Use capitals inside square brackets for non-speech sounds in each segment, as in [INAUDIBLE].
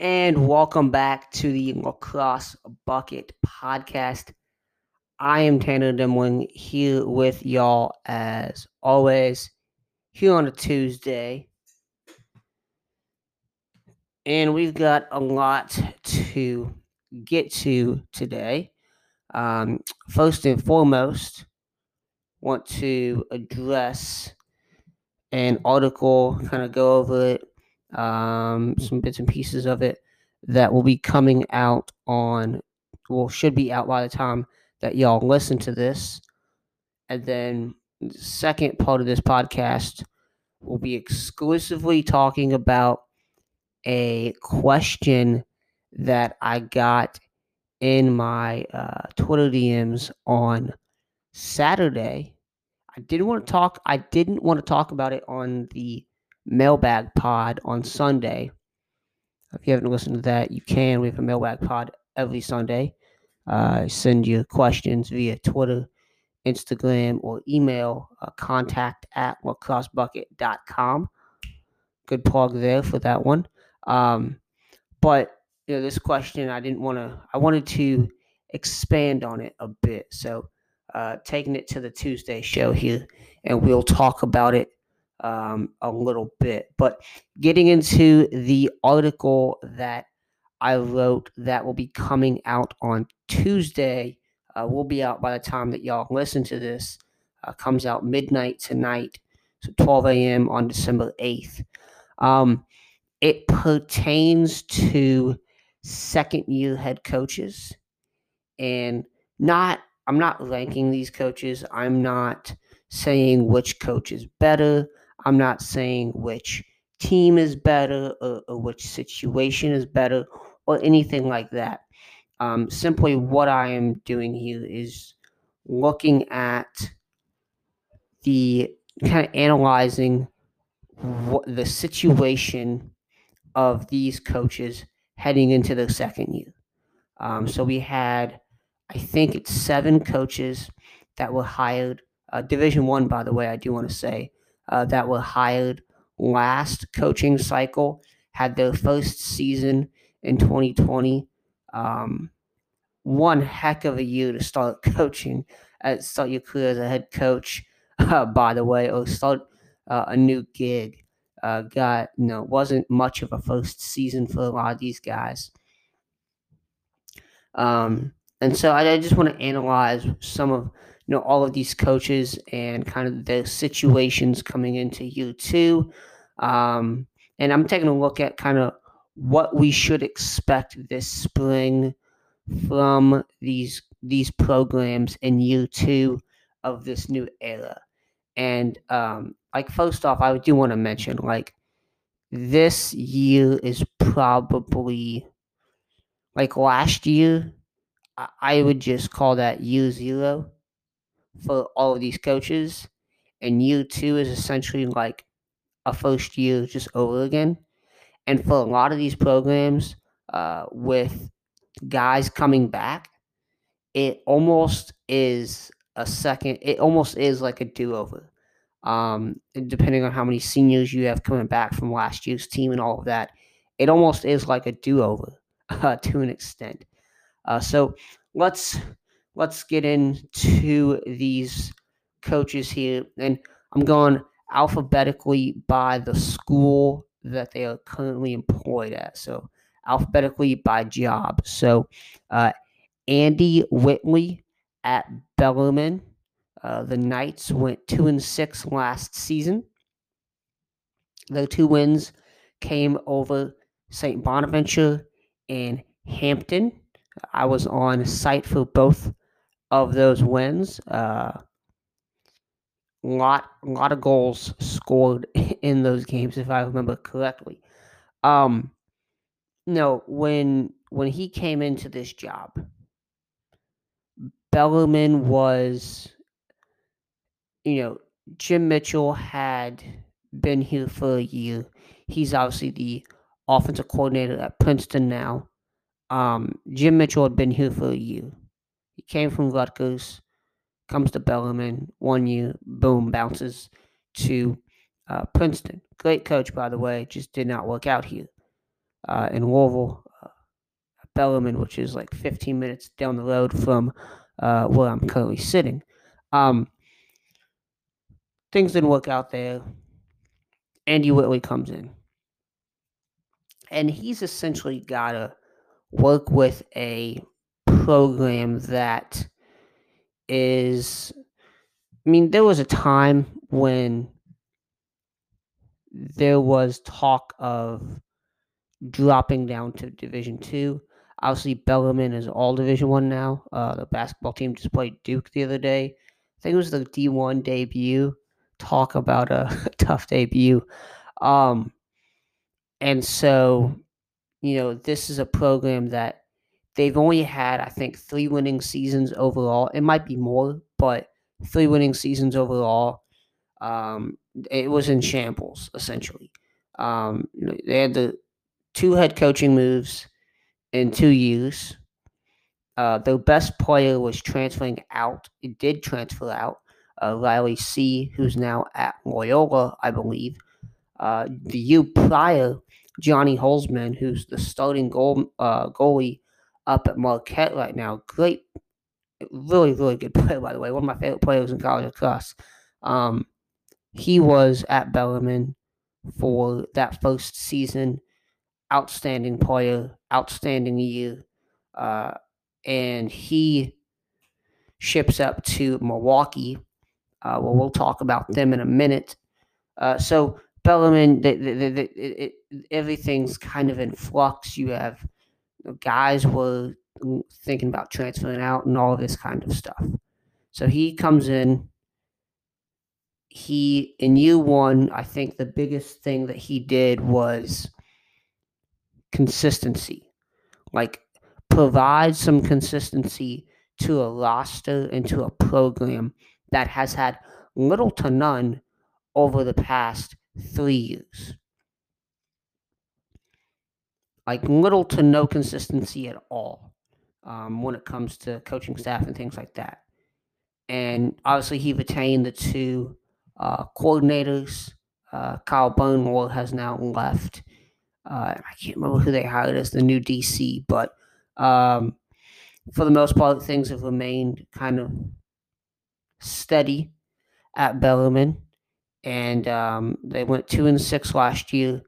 and welcome back to the Lacrosse Bucket Podcast. I am Tanner Dimling here with y'all as always here on a Tuesday. And we've got a lot to get to today. Um, first and foremost, want to address an article, kind of go over it um, some bits and pieces of it that will be coming out on, well, should be out by the time that y'all listen to this. And then the second part of this podcast will be exclusively talking about a question that I got in my uh, Twitter DMs on Saturday. I didn't want to talk. I didn't want to talk about it on the mailbag pod on Sunday. If you haven't listened to that, you can. We have a mailbag pod every Sunday. Uh, send your questions via Twitter, Instagram, or email uh, contact at lacrossebucket.com. Good plug there for that one. Um, but you know, this question, I didn't want to, I wanted to expand on it a bit. So, uh, taking it to the Tuesday show here, and we'll talk about it um, a little bit. But getting into the article that I wrote that will be coming out on Tuesday, uh, will be out by the time that y'all listen to this. Uh, comes out midnight tonight, so 12 a.m. on December 8th. Um, it pertains to second year head coaches and not I'm not ranking these coaches. I'm not saying which coach is better. I'm not saying which team is better or, or which situation is better or anything like that. Um, simply, what I am doing here is looking at the kind of analyzing what the situation of these coaches heading into the second year. Um, so we had, I think it's seven coaches that were hired. Uh, Division one, by the way, I do want to say uh, that were hired last coaching cycle had their first season in 2020. Um, one heck of a year to start [LAUGHS] coaching, uh, start your career as a head coach, [LAUGHS] uh, by the way, or start uh, a new gig. Uh, got you know wasn't much of a first season for a lot of these guys. Um, and so I, I just want to analyze some of you know all of these coaches and kind of the situations coming into year two. Um, and I'm taking a look at kind of what we should expect this spring from these these programs in year two of this new era. And um, like first off, I do want to mention like this year is probably like last year. I would just call that year zero for all of these coaches, and year two is essentially like a first year just over again. And for a lot of these programs, uh, with guys coming back, it almost is a second. It almost is like a do over. Um, depending on how many seniors you have coming back from last year's team and all of that, it almost is like a do over [LAUGHS] uh, to an extent. Uh, so let's let's get into these coaches here. And I'm going alphabetically by the school that they are currently employed at. So alphabetically by job. So uh, Andy Whitley at Bellarmine. Uh, the Knights went two and six last season. The two wins came over St. Bonaventure and Hampton. I was on site for both of those wins. Uh, lot lot of goals scored [LAUGHS] in those games, if I remember correctly. Um, no, when when he came into this job, Bellarmine was, you know, Jim Mitchell had been here for a year. He's obviously the offensive coordinator at Princeton now. Um, Jim Mitchell had been here for a year. He came from Rutgers, comes to Bellarmine one year, boom, bounces to uh, Princeton. Great coach, by the way, just did not work out here. uh, in Louisville, uh, Bellarmine, which is like 15 minutes down the road from uh, where I'm currently sitting. Um, things didn't work out there. Andy Whitley comes in. And he's essentially got to work with a program that is. I mean, there was a time when there was talk of dropping down to Division Two. Obviously, Bellarmine is all Division One now. Uh, the basketball team just played Duke the other day. I think it was the D one debut. Talk about a [LAUGHS] tough debut. Um, and so, you know, this is a program that they've only had, I think, three winning seasons overall. It might be more, but three winning seasons overall. Um, it was in shambles essentially. Um, they had the two head coaching moves in two years. Uh, their best player was transferring out. It did transfer out. Uh, Riley C., who's now at Loyola, I believe. Uh, the year prior, Johnny Holzman, who's the starting goal, uh, goalie up at Marquette right now. Great, really, really good player, by the way. One of my favorite players in college lacrosse. Um, he was at Bellarmine for that first season. Outstanding player, outstanding year. Uh, and he ships up to Milwaukee. Uh, well, we'll talk about them in a minute. Uh, so Bellarmine, it, everything's kind of in flux. You have guys were thinking about transferring out and all this kind of stuff. So he comes in. He in year one, I think the biggest thing that he did was consistency. Like provide some consistency to a roster and to a program that has had little to none over the past three years. Like little to no consistency at all um, when it comes to coaching staff and things like that. And obviously, he retained the two uh, coordinators. Uh, Kyle Burnmore has now left. Uh, I can't remember who they hired as the new DC, but um, for the most part, things have remained kind of steady at Bellarmine and um, they went two and six last year.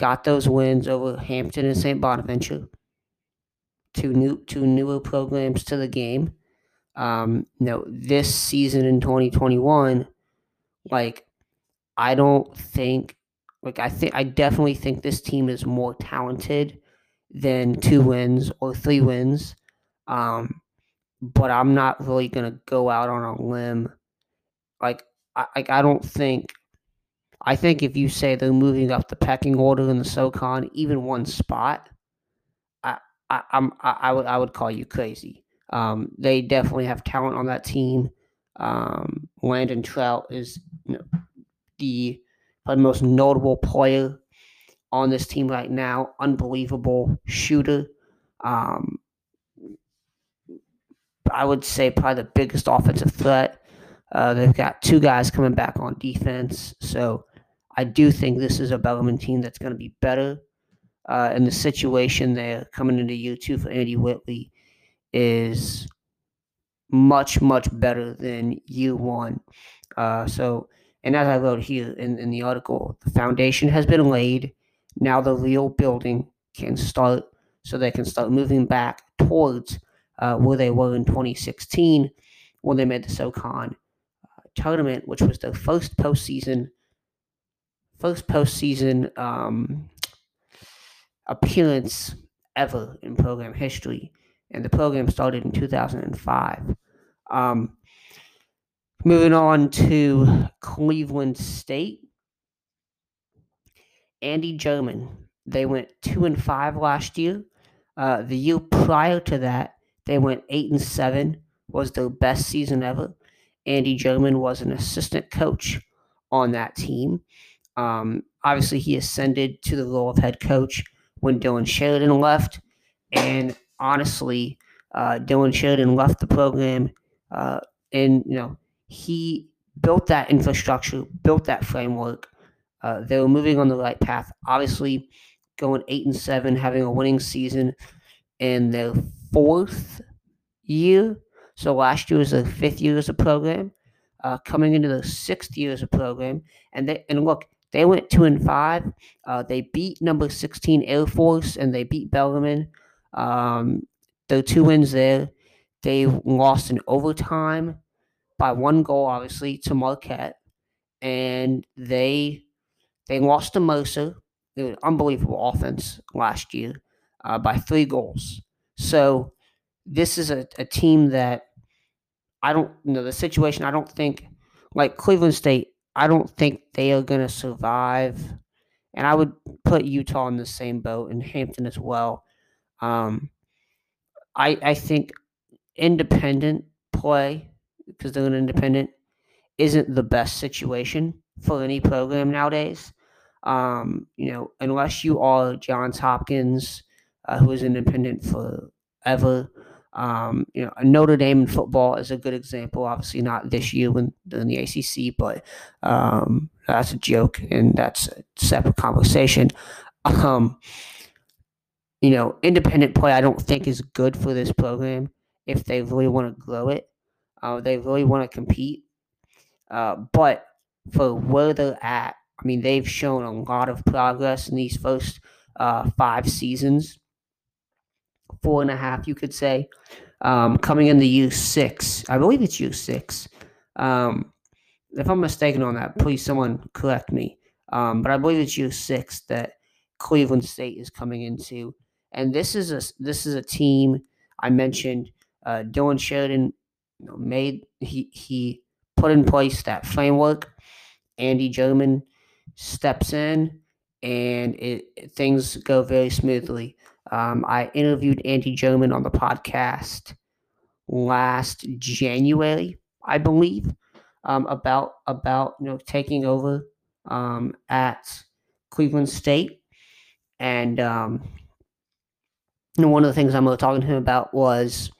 Got those wins over Hampton and St. Bonaventure. Two new two newer programs to the game. Um, know, this season in 2021, like I don't think like I think I definitely think this team is more talented than two wins or three wins. Um, but I'm not really gonna go out on a limb. Like I, like I don't think. I think if you say they're moving up the pecking order in the SoCon, even one spot, I, I, I'm, I, I would, I would call you crazy. Um, they definitely have talent on that team. Um, Landon Trout is you know, the most notable player on this team right now. Unbelievable shooter. Um, I would say probably the biggest offensive threat. Uh, they've got two guys coming back on defense. So I do think this is a Bellarmine team that's going to be better. Uh, and the situation there coming into year two for Andy Whitley is much, much better than year one. Uh, so, and as I wrote here in, in the article, the foundation has been laid. Now the real building can start so they can start moving back towards uh, where they were in 2016 when they made the SoCon tournament, which was the first postseason, first postseason um, appearance ever in program history, and the program started in 2005. Um, moving on to Cleveland State, Andy German. They went two and five last year. Uh, the year prior to that, they went eight and seven. Was their best season ever. Andy German was an assistant coach on that team. Um, obviously, he ascended to the role of head coach when Dylan Sheridan left. And honestly, uh, Dylan Sheridan left the program, uh, and you know he built that infrastructure, built that framework. Uh, they were moving on the right path. Obviously, going eight and seven, having a winning season in their fourth year. So last year was the fifth year as a program, uh, coming into the sixth year as a program, and they and look, they went two and five. Uh, they beat number sixteen Air Force, and they beat Bellarmine. Um, their two wins there. They lost in overtime by one goal, obviously, to Marquette, and they they lost to Mercer. It was unbelievable offense last year uh, by three goals. So this is a, a team that I don't you know the situation. I don't think like Cleveland State. I don't think they are going to survive, and I would put Utah in the same boat and Hampton as well. Um, I I think independent play because they're an independent isn't the best situation for any program nowadays. Um, you know, unless you are Johns Hopkins, uh, who is independent forever. Um, you know, Notre Dame in football is a good example. Obviously, not this year when in the ACC, but um, that's a joke and that's a separate conversation. Um, you know, independent play I don't think is good for this program if they really want to grow it. Uh, they really want to compete. Uh, but for where they're at, I mean, they've shown a lot of progress in these first uh, five seasons, four and a half, you could say. Um, coming into year six, I believe it's year six. Um, if I'm mistaken on that, please someone correct me. Um, but I believe it's year six that Cleveland State is coming into, and this is a this is a team I mentioned. Uh, Dylan Sheridan you know, made he he put in place that framework. Andy German steps in, and it things go very smoothly. Um, I interviewed Andy German on the podcast last January, I believe, um, about about you know taking over um, at Cleveland State, and um, one of the things I'm talking to him about was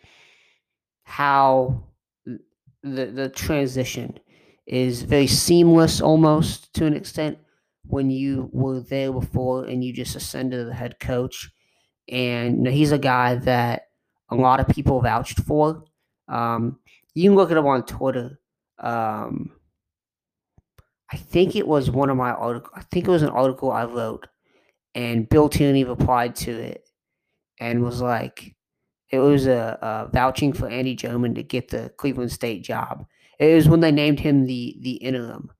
how the the transition is very seamless almost to an extent when you were there before and you just ascended to the head coach. And he's a guy that a lot of people vouched for. Um, you can look at him on Twitter. Um, I think it was one of my articles. I think it was an article I wrote, and Bill Tierney replied to it and was like, it was a, a vouching for Andy German to get the Cleveland State job. It was when they named him the the interim,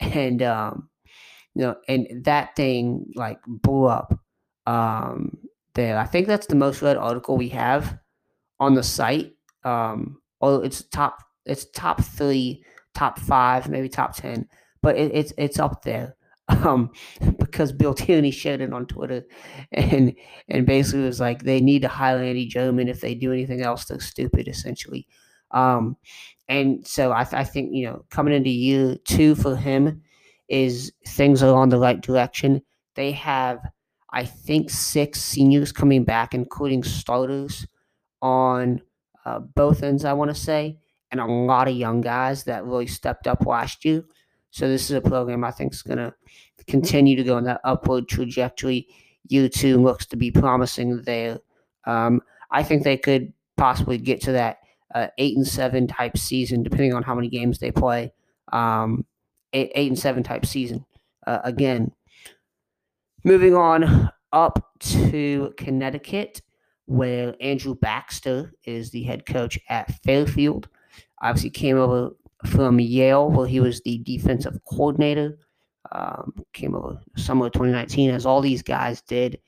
and um, you know, and that thing like blew up. Um, there, I think that's the most read article we have on the site. Um, oh, it's top, it's top three, top five, maybe top ten, but it, it's it's up there [LAUGHS] um, because Bill Tierney shared it on Twitter, and and basically was like they need to hire Andy German if they do anything else, they're stupid essentially. Um, and so I, th- I think you know coming into year two for him is things are on the right direction. They have I think six seniors coming back, including starters on uh, both ends. I want to say, and a lot of young guys that really stepped up last year. So this is a program I think is going to continue to go in that upward trajectory. Year two looks to be promising there. Um, I think they could possibly get to that uh, eight and seven type season, depending on how many games they play. Um, eight, eight and seven type season. Uh, again, moving on up to Connecticut, where Andrew Baxter is the head coach at Fairfield. Obviously, came over from Yale, where he was the defensive coordinator. Um, came over summer of 2019, as all these guys did.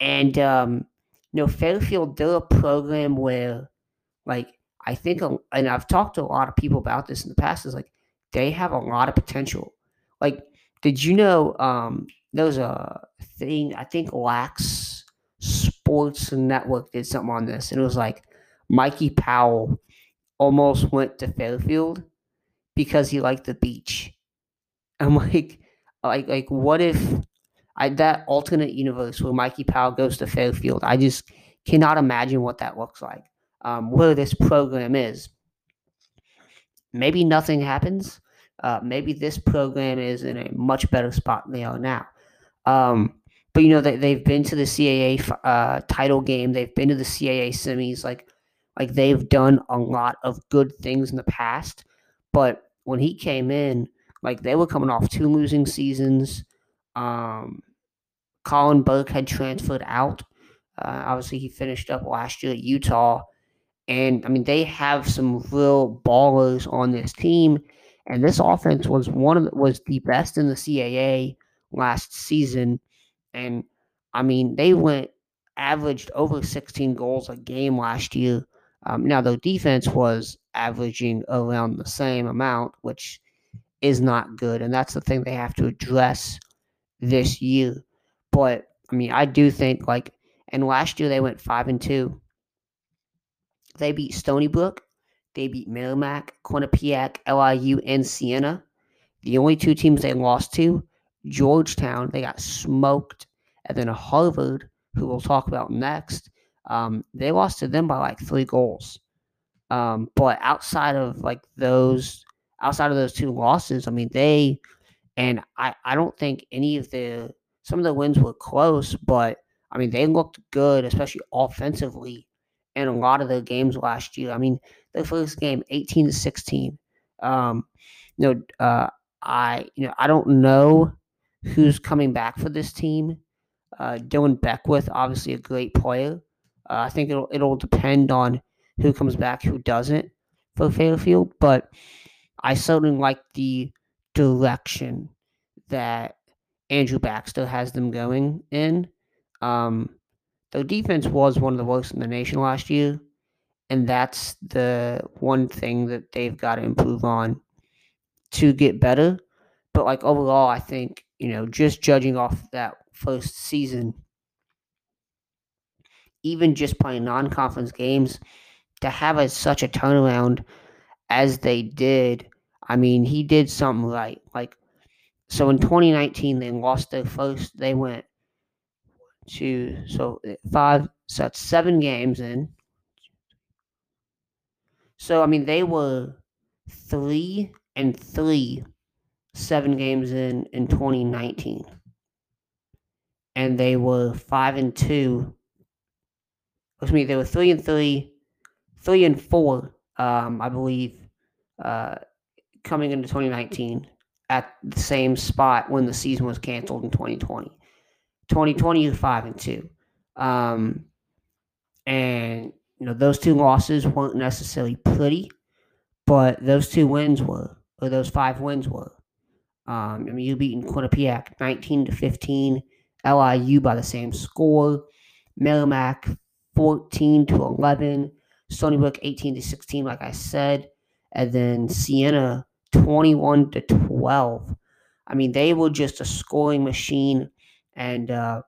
And, um, you know, Fairfield, they're a program where, like, I think, and I've talked to a lot of people about this in the past, is like, they have a lot of potential. Like, did you know um, there was a thing, I think Lax Sports Network did something on this, and it was like Mikey Powell almost went to Fairfield because he liked the beach. [LAUGHS] I'm like, like, like, what if I that alternate universe where Mikey Powell goes to Fairfield? I just cannot imagine what that looks like. Um, where this program is. Maybe nothing happens. Uh, maybe this program is in a much better spot than they are now. Um, but you know they they've been to the CAA uh, title game. They've been to the CAA semis. Like like they've done a lot of good things in the past. But when he came in, like they were coming off two losing seasons. Um, Colin Burke had transferred out. Uh, obviously, he finished up last year at Utah. And I mean, they have some real ballers on this team. And this offense was one of the, was the best in the CAA last season. And I mean, they went averaged over 16 goals a game last year. Um, now, their defense was averaging around the same amount, which is not good. And that's the thing they have to address this year. But I mean, I do think like, and last year they went five and two. They beat Stony Brook, they beat Merrimack, Quinnipiac, LIU, and Siena. The only two teams they lost to, Georgetown, they got smoked, and then Harvard, who we'll talk about next, um, they lost to them by like three goals. Um, but outside of like those, outside of those two losses, I mean they, and I, I don't think any of the some of the wins were close, but I mean they looked good, especially offensively, in a lot of the games last year. I mean the first game, eighteen to sixteen. Um, you know, uh, I you know I don't know who's coming back for this team. Uh, Dylan Beckwith, obviously a great player. Uh, I think it'll it'll depend on who comes back, who doesn't for Fairfield. But I certainly like the direction that Andrew Baxter has them going in. Um, their defense was one of the worst in the nation last year, and that's the one thing that they've got to improve on to get better. But like overall, I think you know just judging off that first season, even just playing non-conference games, to have a, such a turnaround as they did, I mean, he did something right. Like, so in 2019, they lost their first, they went to, so five, so that's seven games in. So, I mean, they were three and three, seven games in in 2019. And they were five and two. Excuse me, they were three and three three and four, um, I believe, uh, coming into 2019 at the same spot when the season was canceled in 2020. 2020 is five and two, um, and you know those two losses weren't necessarily pretty, but those two wins were, or those five wins were. Um, I mean, you beaten Quinnipiac 19 to 15, LIU by the same score, Merrimack 14 to 11. Stony Brook 18 to 16, like I said, and then Siena 21 to 12. I mean, they were just a scoring machine, and uh,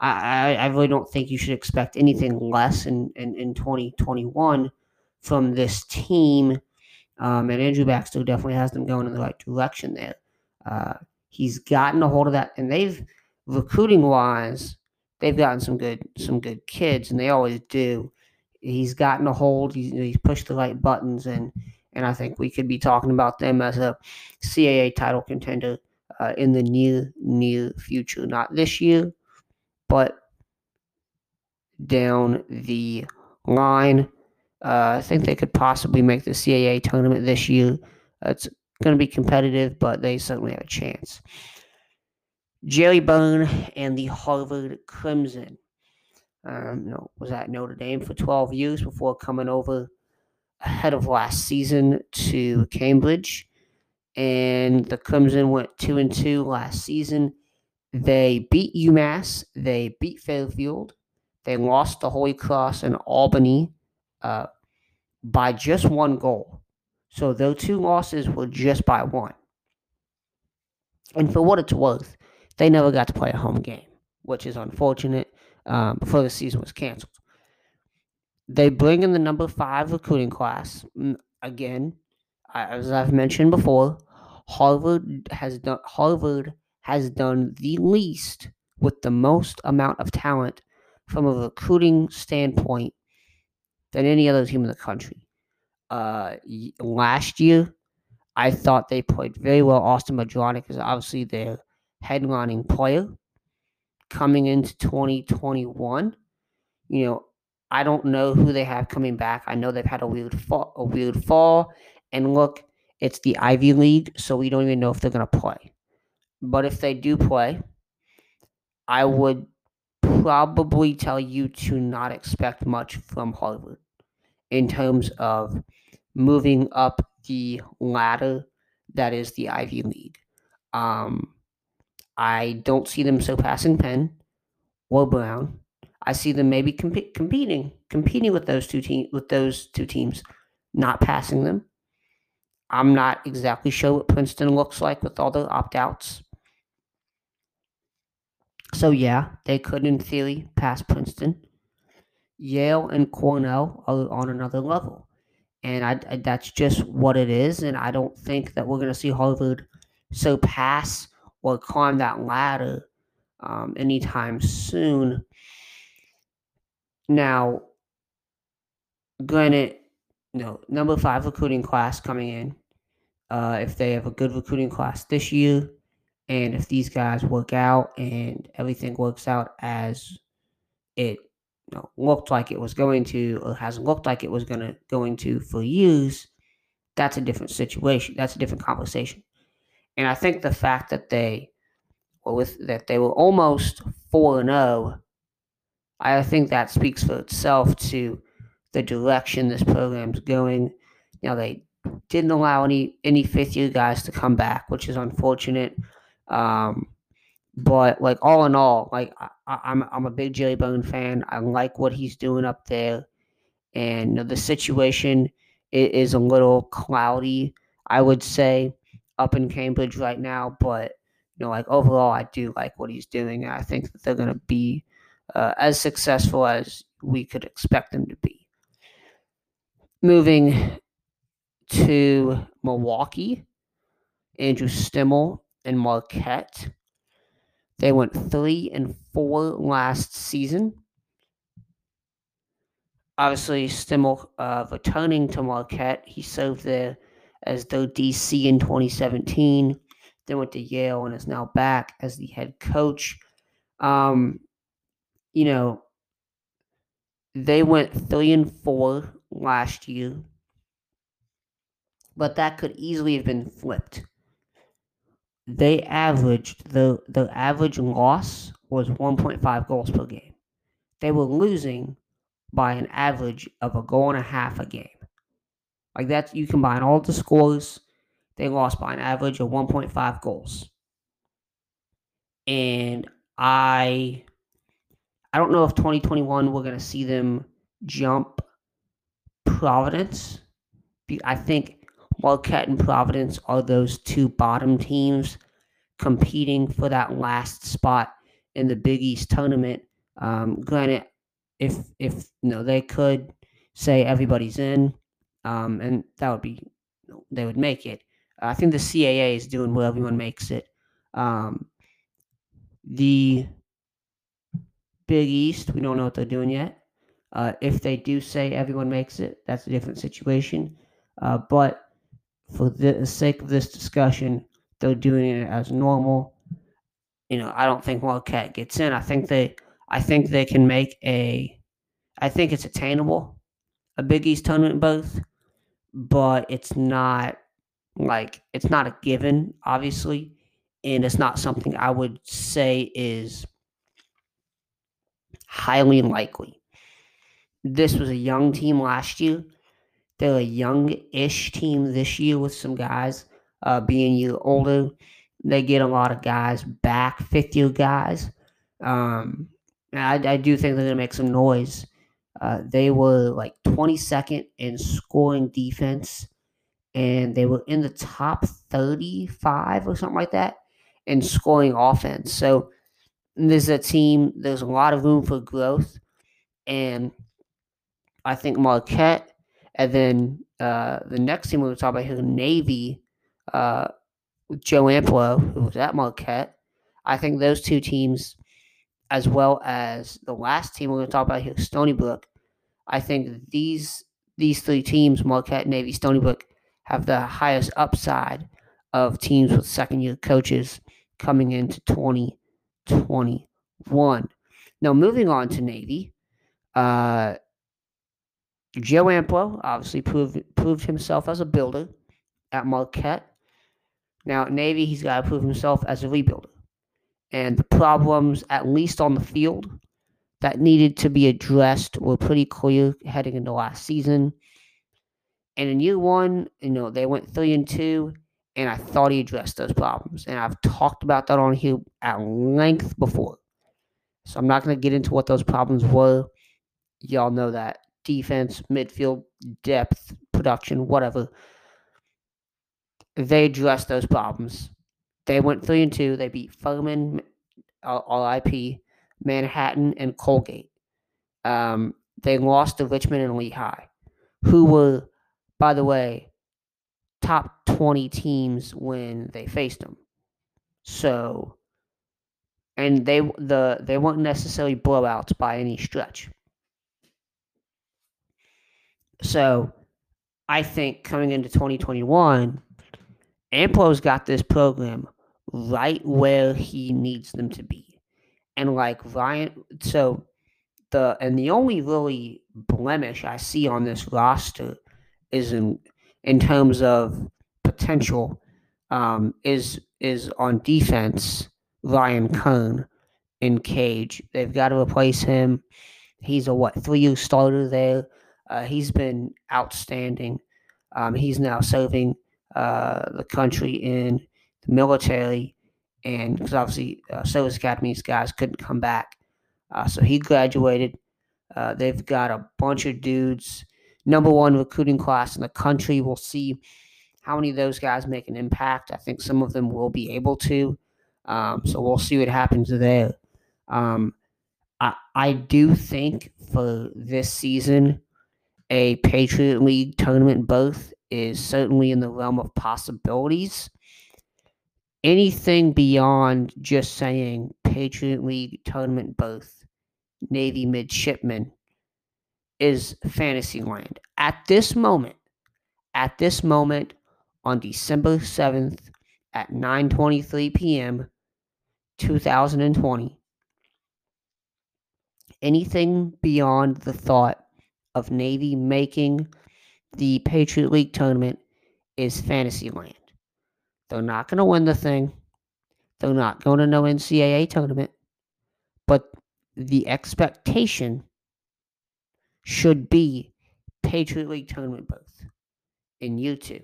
I, I really don't think you should expect anything less in, in, in 2021 from this team. Um, and Andrew Baxter definitely has them going in the right direction there. Uh, he's gotten a hold of that, and they've recruiting wise, they've gotten some good some good kids, and they always do he's gotten a hold. He's, he's pushed the right buttons, and and I think we could be talking about them as a CAA title contender uh, in the near near future. Not this year, but down the line. Uh, I think they could possibly make the CAA tournament this year. It's going to be competitive, but they certainly have a chance. Gerry Byrne and the Harvard Crimson um, you know, was at Notre Dame for 12 years before coming over ahead of last season to Cambridge. And the Crimson went two and two last season. They beat UMass. They beat Fairfield. They lost to Holy Cross and Albany uh, by just one goal. So those two losses were just by one. And for what it's worth, they never got to play a home game, which is unfortunate um, before the season was canceled. They bring in the number five recruiting class. Again, as I've mentioned before, Harvard has done Harvard has done the least with the most amount of talent from a recruiting standpoint than any other team in the country. Uh, last year, I thought they played very well. Austin Madronic is obviously their headlining player. coming into 2021. You know, I don't know who they have coming back. I know they've had a weird fall, a weird fall, and look, it's the Ivy League, so we don't even know if they're going to play. But if they do play, I would probably tell you to not expect much from Harvard in terms of moving up the ladder that is the Ivy League. Um, I don't see them surpassing Penn or Brown. I see them maybe comp- competing, competing with those two teams, with those two teams, not passing them. I'm not exactly sure what Princeton looks like with all the opt outs. So yeah, they could in theory pass Princeton. Yale and Cornell are on another level, and I, I that's just what it is. And I don't think that we're going to see Harvard surpass or climb that ladder um, anytime soon. Now, granted, no number five recruiting class coming in. Uh, if they have a good recruiting class this year, and if these guys work out and everything works out as it know, looked like it was going to, or hasn't looked like it was going to going to for years, that's a different situation. That's a different conversation. And I think the fact that they were with that they were almost four and zero, oh, I think that speaks for itself to the direction this program's going. You know, they didn't allow any any fifth year guys to come back, which is unfortunate. Um, but like all in all, like I'm, I'm a big Gerry Byrne fan. I like what he's doing up there, and the situation is a little cloudy, I would say up in Cambridge right now, but you know, like overall, I do like what he's doing. I think that they're going to be uh, as successful as we could expect them to be. Moving to Milwaukee, Andrew Stimmel and Marquette. They went three and four last season. Obviously, Stimmel uh, returning to Marquette. He served there as their DC in 2017, then went to Yale and is now back as the head coach. Um, you know, they went three and four last year, but that could easily have been flipped. They averaged the the average loss was 1.5 goals per game. They were losing by an average of a goal and a half a game. Like that, you combine all the scores, they lost by an average of 1.5 goals. And I I don't know if 2021 we're going to see them jump Providence. I think Marquette and Providence are those two bottom teams competing for that last spot in the Big East tournament. Um, granted, if if you know they could say everybody's in, um, and that would be they would make it. I think the CAA is doing well. Everyone makes it. Um, the Big East, we don't know what they're doing yet. Uh, if they do say everyone makes it, that's a different situation. Uh, but for the sake of this discussion, they're doing it as normal. You know, I don't think Marquette gets in. I think they, I think they can make a. I think it's attainable, a Big East tournament both but it's not like it's not a given, obviously, and it's not something I would say is highly likely. This was a young team last year. They're a young-ish team this year with some guys uh, being year older. They get a lot of guys back, fifth-year guys. Um, I, I do think they're going to make some noise uh, they were like 22nd in scoring defense, and they were in the top 35 or something like that in scoring offense. So there's a team, there's a lot of room for growth. And I think Marquette, and then uh, the next team we are talk about here, Navy, uh, Joe Amplo, who was at Marquette. I think those two teams as well as the last team we're going to talk about here, Stony Brook. I think these these three teams, Marquette, Navy, Stony Brook, have the highest upside of teams with second year coaches coming into 2021. Now, moving on to Navy, uh, Joe Amplo obviously proved proved himself as a builder at Marquette. Now Navy, he's got to prove himself as a rebuilder, and the problems, at least on the field, that needed to be addressed were pretty clear heading into last season. And in year one, you know, they went three and two, and I thought he addressed those problems. And I've talked about that on here at length before. So I'm not going to get into what those problems were. Y'all know that defense, midfield, depth, production, whatever. They addressed those problems. They went three and two. They beat Furman, RIP, Manhattan, and Colgate. Um, they lost to Richmond and Lehigh, who were, by the way, top 20 teams when they faced them. So, and they the they weren't necessarily blowouts by any stretch. So, I think coming into 2021, Amplo's got this program right where he needs them to be. And like Ryan, so the and the only really blemish I see on this roster is in in terms of potential um, is is on defense. Ryan Kern in Cage, they've got to replace him. He's a what three year starter there. Uh, he's been outstanding. Um, he's now serving uh, the country in the military, and because obviously uh, service academies guys couldn't come back, uh, so he graduated. Uh, they've got a bunch of dudes, number one recruiting class in the country. We'll see how many of those guys make an impact. I think some of them will be able to. Um, so we'll see what happens there. Um, I, I do think for this season, a Patriot League tournament berth is certainly in the realm of possibilities. Anything beyond just saying Patriot League tournament berth, Navy midshipman, is fantasy land. At this moment, at this moment, on December 7th at 9:23 p.m. 2020, anything beyond the thought of Navy making the Patriot League tournament is Fantasyland. They're not going to win the thing. They're not going to no NCAA tournament. But the expectation should be Patriot League tournament berth in year two.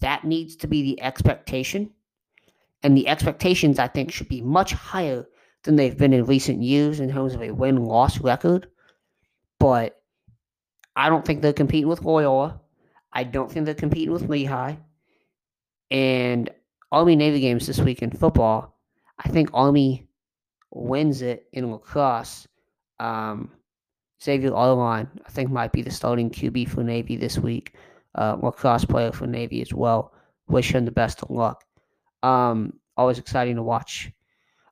That needs to be the expectation. And the expectations, I think, should be much higher than they've been in recent years in terms of a win loss record. But I don't think they're competing with Loyola. I don't think they're competing with Lehigh. And Army Navy games this week in football, I think Army wins it in lacrosse. Um, Xavier Arline, I think, might be the starting QB for Navy this week. Uh, lacrosse player for Navy as well. Wish him the best of luck. Um, always exciting to watch.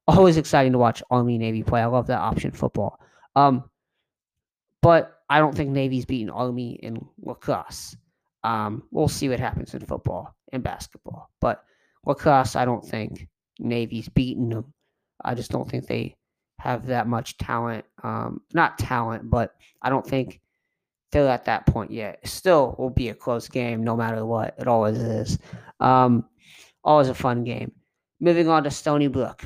Always exciting to watch Army Navy play. I love that option football. Um, but I don't think Navy's beating Army in lacrosse. Um, we'll see what happens in football and basketball. But lacrosse, I don't think Navy's beating them. I just don't think they have that much talent. Um, not talent, but I don't think they're at that point yet. Still will be a close game no matter what. It always is. Um, always a fun game. Moving on to Stony Brook.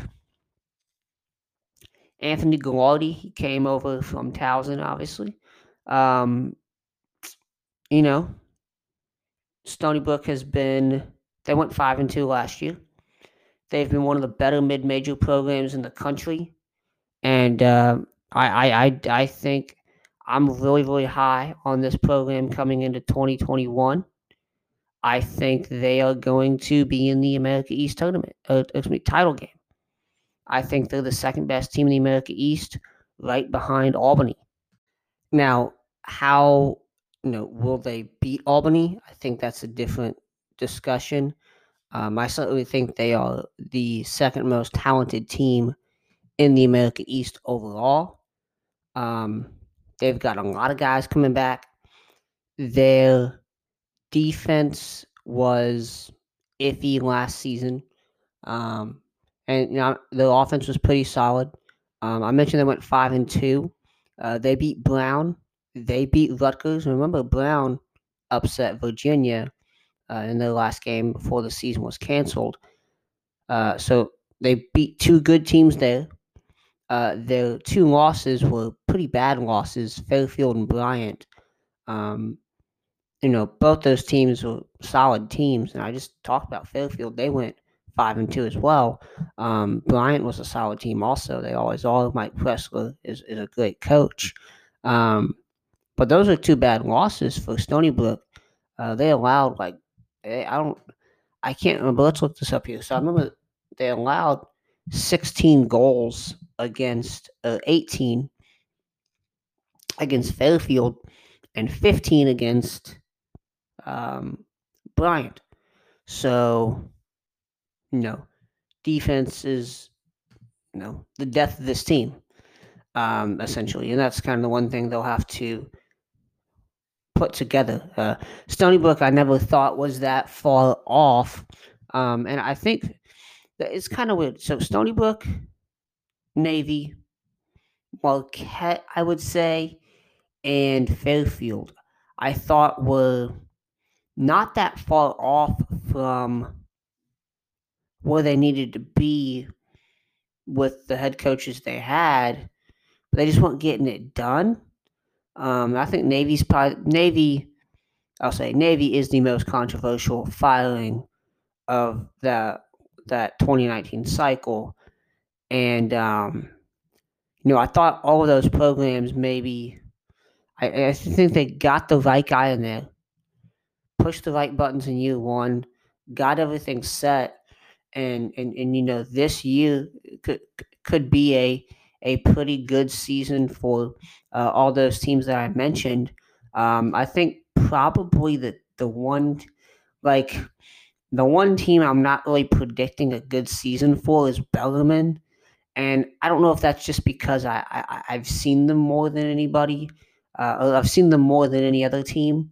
Anthony Gilardi, he came over from Towson, obviously. Um, you know, Stony Brook has been they went five and two last year. They've been one of the better mid-major programs in the country, and uh, I, I I I think I'm really really high on this program coming into 2021. I think they are going to be in the America East tournament, uh, excuse me, title game. I think they're the second best team in the America East, right behind Albany. Now, how you know will they beat Albany? I think that's a different discussion. Um, I certainly think they are the second most talented team in the America East overall. Um, they've got a lot of guys coming back. Their defense was iffy last season, um, and you know, the offense was pretty solid. Um, I mentioned they went five and two. Uh, they beat Brown. They beat Rutgers. Remember, Brown upset Virginia uh, in their last game before the season was canceled. Uh, so they beat two good teams there. Uh, their two losses were pretty bad losses, Fairfield and Bryant. Um, you know, both those teams were solid teams, and I just talked about Fairfield. They went five and two as well. Um, Bryant was a solid team also. They always are. Mike Pressler is, is a great coach. Um, but those are two bad losses for Stony Brook. Uh, they allowed like I don't I can't remember. Let's look this up here. So I remember they allowed 16 goals against uh, 18 against Fairfield and 15 against um, Bryant. So, know, defense is, know, the death of this team, um, essentially. And that's kind of the one thing they'll have to put together. Uh, Stony Brook, I never thought was that far off. Um, and I think that it's kind of weird. So, Stony Brook, Navy, Marquette, I would say, and Fairfield, I thought were not that far off from where they needed to be with the head coaches they had, but they just weren't getting it done. Um, I think Navy's probably Navy. I'll say Navy is the most controversial filing of that that 2019 cycle, and um, you know I thought all of those programs maybe. I, I think they got the right guy in there, pushed the right buttons in year one, got everything set, and and and you know this year could could be a a pretty good season for uh, all those teams that I mentioned. Um, I think probably the the one like the one team I'm not really predicting a good season for is Bellarmine. And I don't know if that's just because I, I I've seen them more than anybody. Uh, I've seen them more than any other team.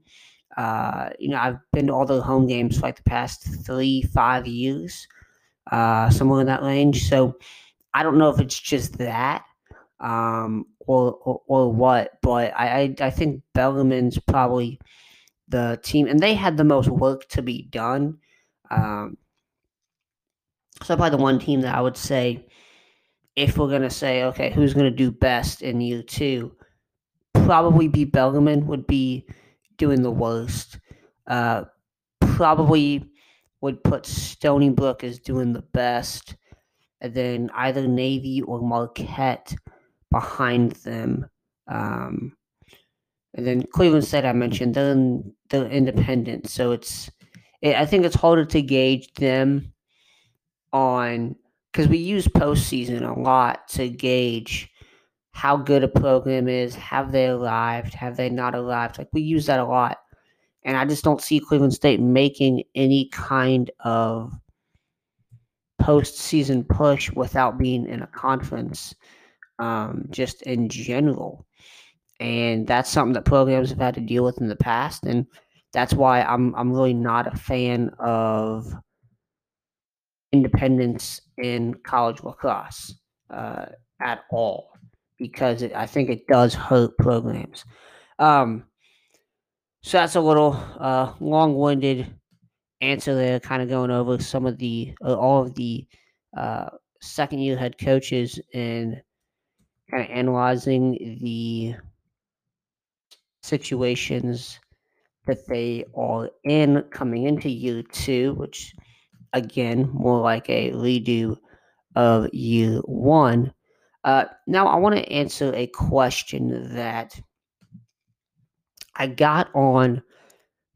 Uh, you know, I've been to all their home games for like the past three, five years, uh, somewhere in that range. So I don't know if it's just that um, or, or, or what, but I, I, I think Bellarmine's probably the team, and they had the most work to be done. Um, so probably the one team that I would say, if we're gonna say okay, who's gonna do best in year two, probably be Bellarmine would be doing the worst. Uh, probably would put Stony Brook as doing the best and then either Navy or Marquette behind them. Um, and then Cleveland State, I mentioned, they're, in, they're independent, so it's it, I think it's harder to gauge them on because we use postseason a lot to gauge how good a program is. Have they arrived? Have they not arrived? Like we use that a lot, and I just don't see Cleveland State making any kind of postseason push without being in a conference, um, just in general. And that's something that programs have had to deal with in the past, and that's why I'm I'm really not a fan of independence in college lacrosse uh, at all because it, I think it does hurt programs. Um, so that's a little uh, long-winded answer there, kind of going over some of the uh, all of the uh, second year head coaches and kind of analyzing the situations that they are in coming into year two, which again more like a redo of year one. Uh, now I want to answer a question that I got on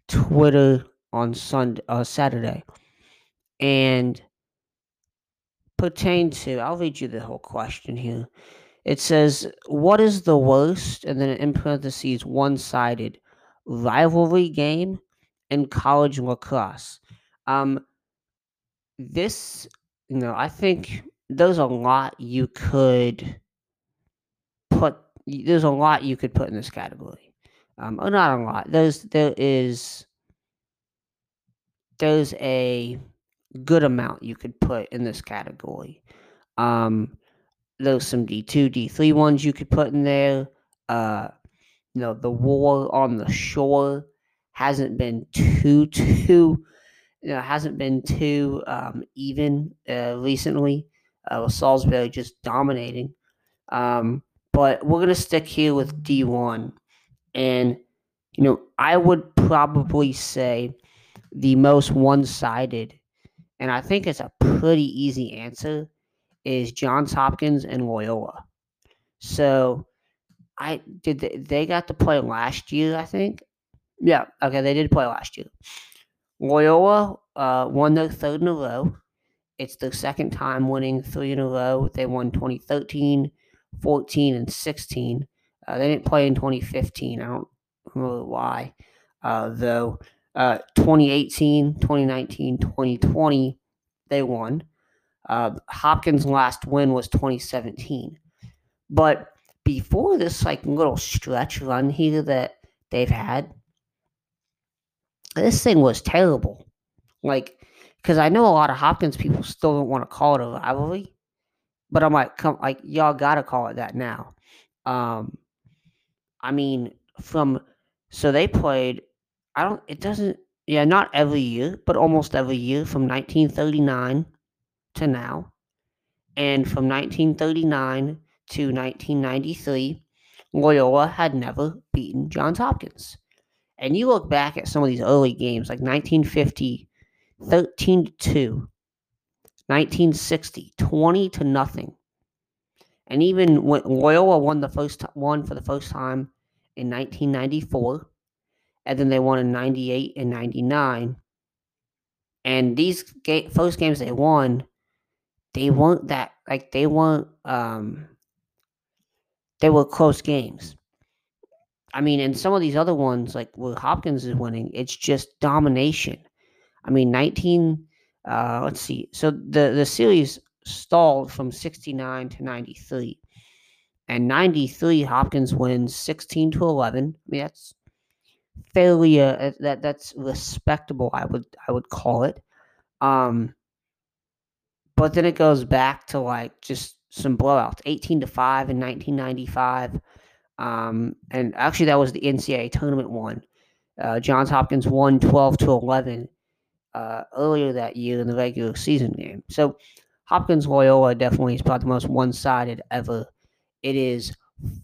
Twitter on Sunday, uh, Saturday, and pertain to. I'll read you the whole question here. It says, "What is the worst?" and then in parentheses, one-sided rivalry game in college lacrosse. Um, this, you know, I think there's a lot you could put. There's a lot you could put in this category. Um, or not a lot. There's there is there's a good amount you could put in this category. Um, there's some D2, D3 ones you could put in there. Uh, you know, the war on the shore hasn't been too, [LAUGHS] too, you know, hasn't been too um, even uh, recently. Uh, with Salisbury just dominating. Um, but we're going to stick here with D1. And, you know, I would probably say the most one sided, and I think it's a pretty easy answer, is Johns Hopkins and Loyola. So I did they, they got to play last year, I think. Yeah, okay, they did play last year. Loyola uh, won their third in a row. It's their second time winning three in a row. They won 2013, 14, and 16. Uh, they didn't play in 2015. I don't know why, uh, though. Uh, 2018, 2019, 2020, they won. Uh, Hopkins' last win was 2017. But before this like little stretch run here that they've had, this thing was terrible. Like, because I know a lot of Hopkins people still don't want to call it a rivalry, but I'm like, come, like y'all gotta call it that now. Um, I mean, from so they played. I don't. It doesn't. Yeah, not every year, but almost every year from 1939 to now, and from 1939 to 1993, Loyola had never beaten Johns Hopkins. And you look back at some of these early games, like 1950, 13 to 2, 1960, 20 to nothing. And even when Loyola won the first one for the first time in 1994, and then they won in 98 and 99. And these ga- first games they won, they weren't that like they weren't um they were close games. I mean, and some of these other ones, like where Hopkins is winning, it's just domination. I mean, 19, uh, let's see. So the, the series stalled from 69 to 93. And 93, Hopkins wins 16 to 11. I mean, that's fairly, uh, that that's respectable, I would, I would call it. Um, but then it goes back to like just some blowouts 18 to 5 in 1995. Um, and actually, that was the NCAA tournament one. Uh, Johns Hopkins won 12 to 11 uh, earlier that year in the regular season game. So Hopkins Loyola definitely is probably the most one sided ever. It is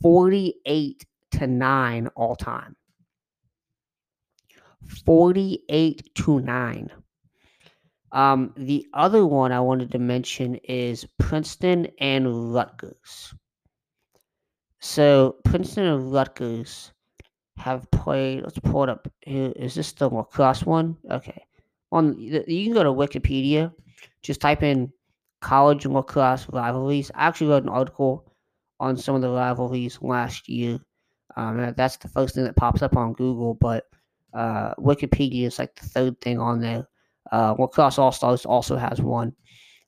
48 to 9 all time. 48 to 9. Um, the other one I wanted to mention is Princeton and Rutgers. So Princeton and Rutgers have played. Let's pull it up. Is this the lacrosse one? Okay. On you can go to Wikipedia. Just type in college and lacrosse rivalries. I actually wrote an article on some of the rivalries last year. Um, that's the first thing that pops up on Google, but uh, Wikipedia is like the third thing on there. Uh, Lacrosse All Stars also has one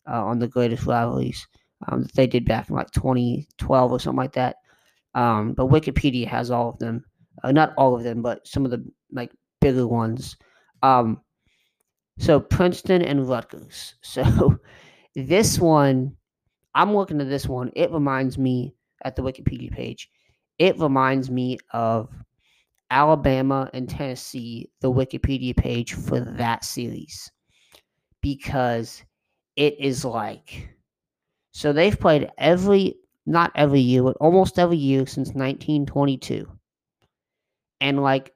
uh, on the greatest rivalries um, that they did back in like 2012 or something like that. Um, but Wikipedia has all of them. Uh, not all of them, but some of the like bigger ones. Um, so Princeton and Rutgers. [LAUGHS] So this one, I'm looking at this one. It reminds me at the Wikipedia page. It reminds me of Alabama and Tennessee, the Wikipedia page for that series, because it is like so they've played every not every year, but almost every year since 1922. And like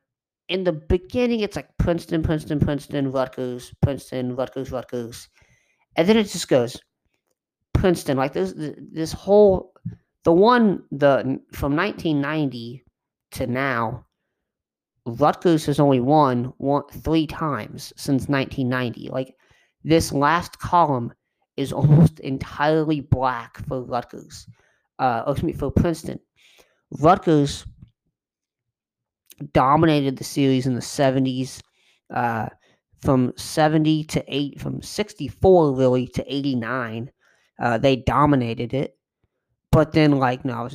in the beginning, it's like Princeton, Princeton, Princeton, Rutgers, Princeton, Rutgers, Rutgers, and then it just goes Princeton. Like this, this whole the one the from 1990 to now, Rutgers has only won one three times since 1990. Like this last column is almost entirely black for Rutgers uh, excuse me, for Princeton. Rutgers dominated the series in the 70s uh, from 70 to 8 from 64 really to 89 uh, they dominated it but then like now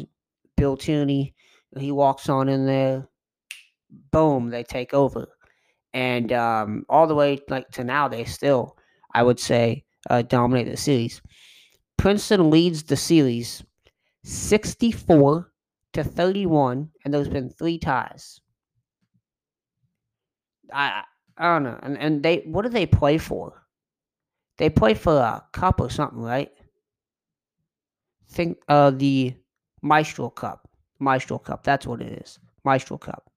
bill tierney he walks on in there boom they take over and um, all the way like to now they still i would say uh, dominate the series princeton leads the series 64 to 31, and there's been three ties. I I don't know. And and they what do they play for? They play for a cup or something, right? Think uh the Maestro Cup. Maestro Cup. That's what it is. Maestro Cup.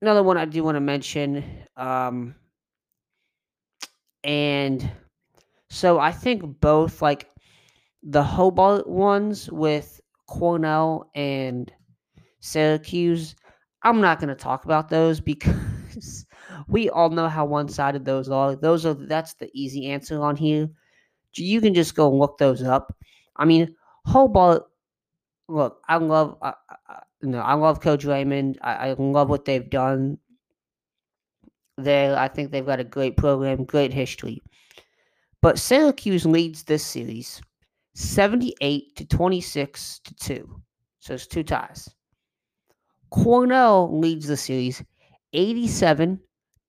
Another one I do want to mention, um, and so I think both like the Hobart ones with Cornell and Syracuse. I'm not going to talk about those because [LAUGHS] we all know how one-sided those are. Those are that's the easy answer on here. You can just go look those up. I mean, Hobart. Look, I love. Uh, no, I love Coach Raymond. I, I love what they've done there. I think they've got a great program, great history. But Syracuse leads this series 78 to 26 to 2. So it's two ties. Cornell leads the series 87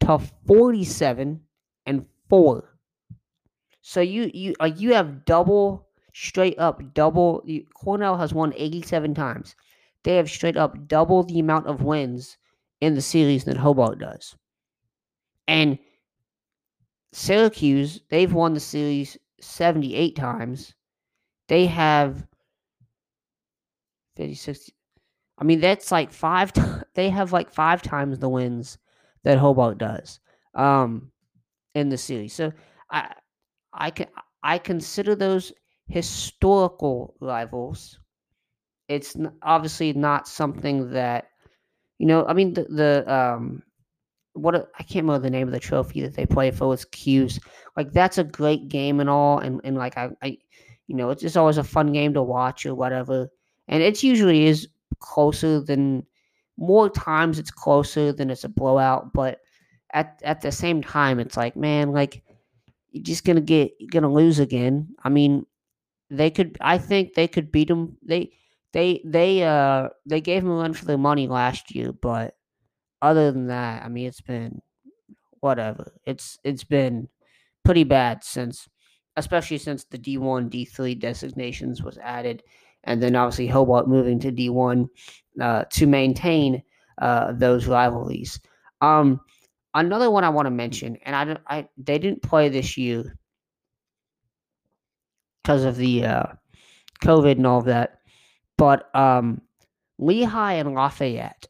to 47 and 4. So you you uh, you have double straight up double you, Cornell has won 87 times. They have straight up double the amount of wins in the series than Hobart does. And Syracuse, they've won the series 78 times. They have 50, 60. I mean, that's like five. T- [LAUGHS] they have like five times the wins that Hobart does um, in the series. So I, I can I consider those historical rivals. It's obviously not something that you know. I mean, the the um, what I can't remember the name of the trophy that they play for. It's Q's. Like that's a great game and all, and and like I, I, you know, it's just always a fun game to watch or whatever. And it usually is closer than more times it's closer than it's a blowout. But at at the same time, it's like man, like you're just gonna get you're gonna lose again. I mean, they could. I think they could beat them. They they they uh they gave them a run for their money last year, but other than that, I mean, it's been whatever. It's it's been pretty bad since, especially since the D one D three designations was added, and then obviously Hobart moving to D one uh, to maintain uh, those rivalries. Um, another one I want to mention, and I, I they didn't play this year because of the uh, COVID and all of that, but um, Lehigh and Lafayette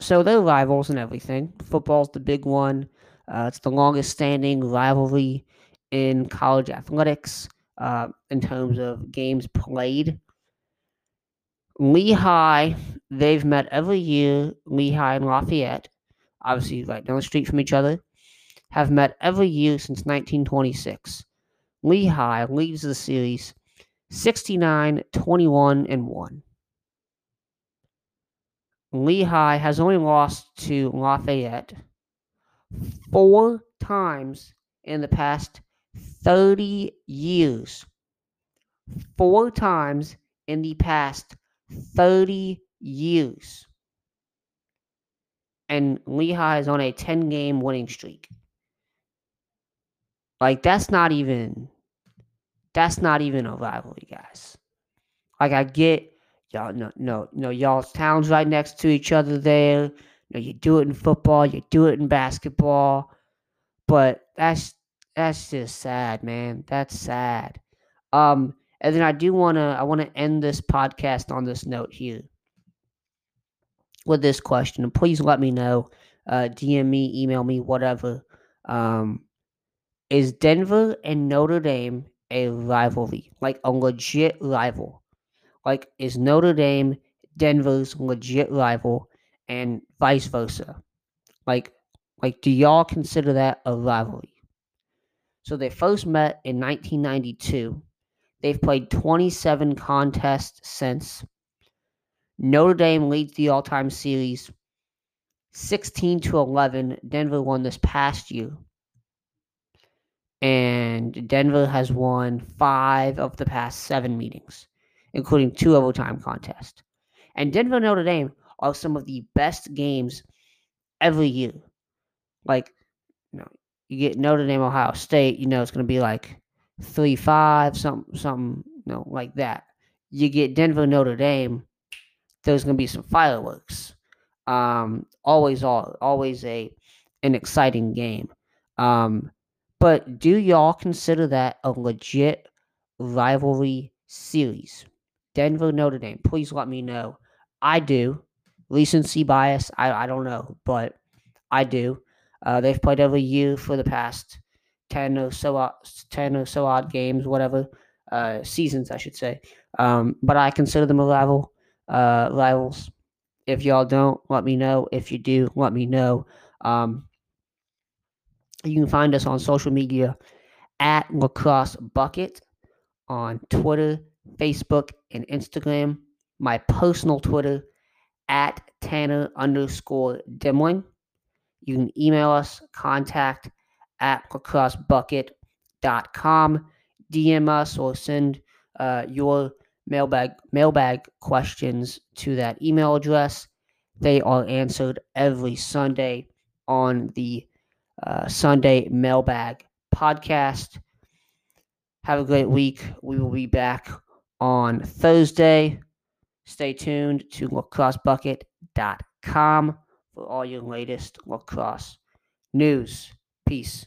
so they're rivals and everything. Football's the big one. Uh, it's the longest standing rivalry in college athletics uh, in terms of games played. Lehigh, they've met every year. Lehigh and Lafayette, obviously right down the street from each other, have met every year since 1926. Lehigh leads the series 69, 21, and 1. Lehigh has only lost to Lafayette four times in the past 30 years. Four times in the past 30 years. And Lehigh is on a 10 game winning streak. Like, that's not even. That's not even a rivalry, guys. Like, I get Y'all no no no y'all's towns right next to each other there. Know, you do it in football, you do it in basketball. But that's that's just sad, man. That's sad. Um, and then I do wanna I wanna end this podcast on this note here. With this question. Please let me know. Uh DM me, email me, whatever. Um is Denver and Notre Dame a rivalry? Like a legit rival? like is Notre Dame Denver's legit rival and vice versa? Like like do y'all consider that a rivalry? So they first met in 1992. They've played 27 contests since. Notre Dame leads the all-time series 16 to 11. Denver won this past year. And Denver has won 5 of the past 7 meetings including two overtime contests. And Denver Notre Dame are some of the best games every year. Like, you know, you get Notre Dame Ohio State, you know it's going to be like three five, something, something, you know, like that. You get Denver Notre Dame, there's gonna be some fireworks. Um, always, all, always a an exciting game. Um, but do y'all consider that a legit rivalry series? Denver Notre Dame. Please let me know. I do. Recency bias, I, I don't know, but I do. Uh, they've played every year for the past ten or so odd, ten or so odd games, whatever uh, seasons, I should say. Um, but I consider them a rival, uh, rivals. If y'all don't, let me know. If you do, let me know. Um, you can find us on social media at Lacrosse Bucket on Twitter, Facebook, and Instagram. My personal Twitter at Tanner underscore Dimling. You can email us, contact at lacrossebucket.com, DM us, or send uh, your mailbag mailbag questions to that email address. They are answered every Sunday on the uh, Sunday mailbag podcast. Have a great week. We will be back on Thursday. Stay tuned to lacrossebucket.com for all your latest lacrosse news. Peace.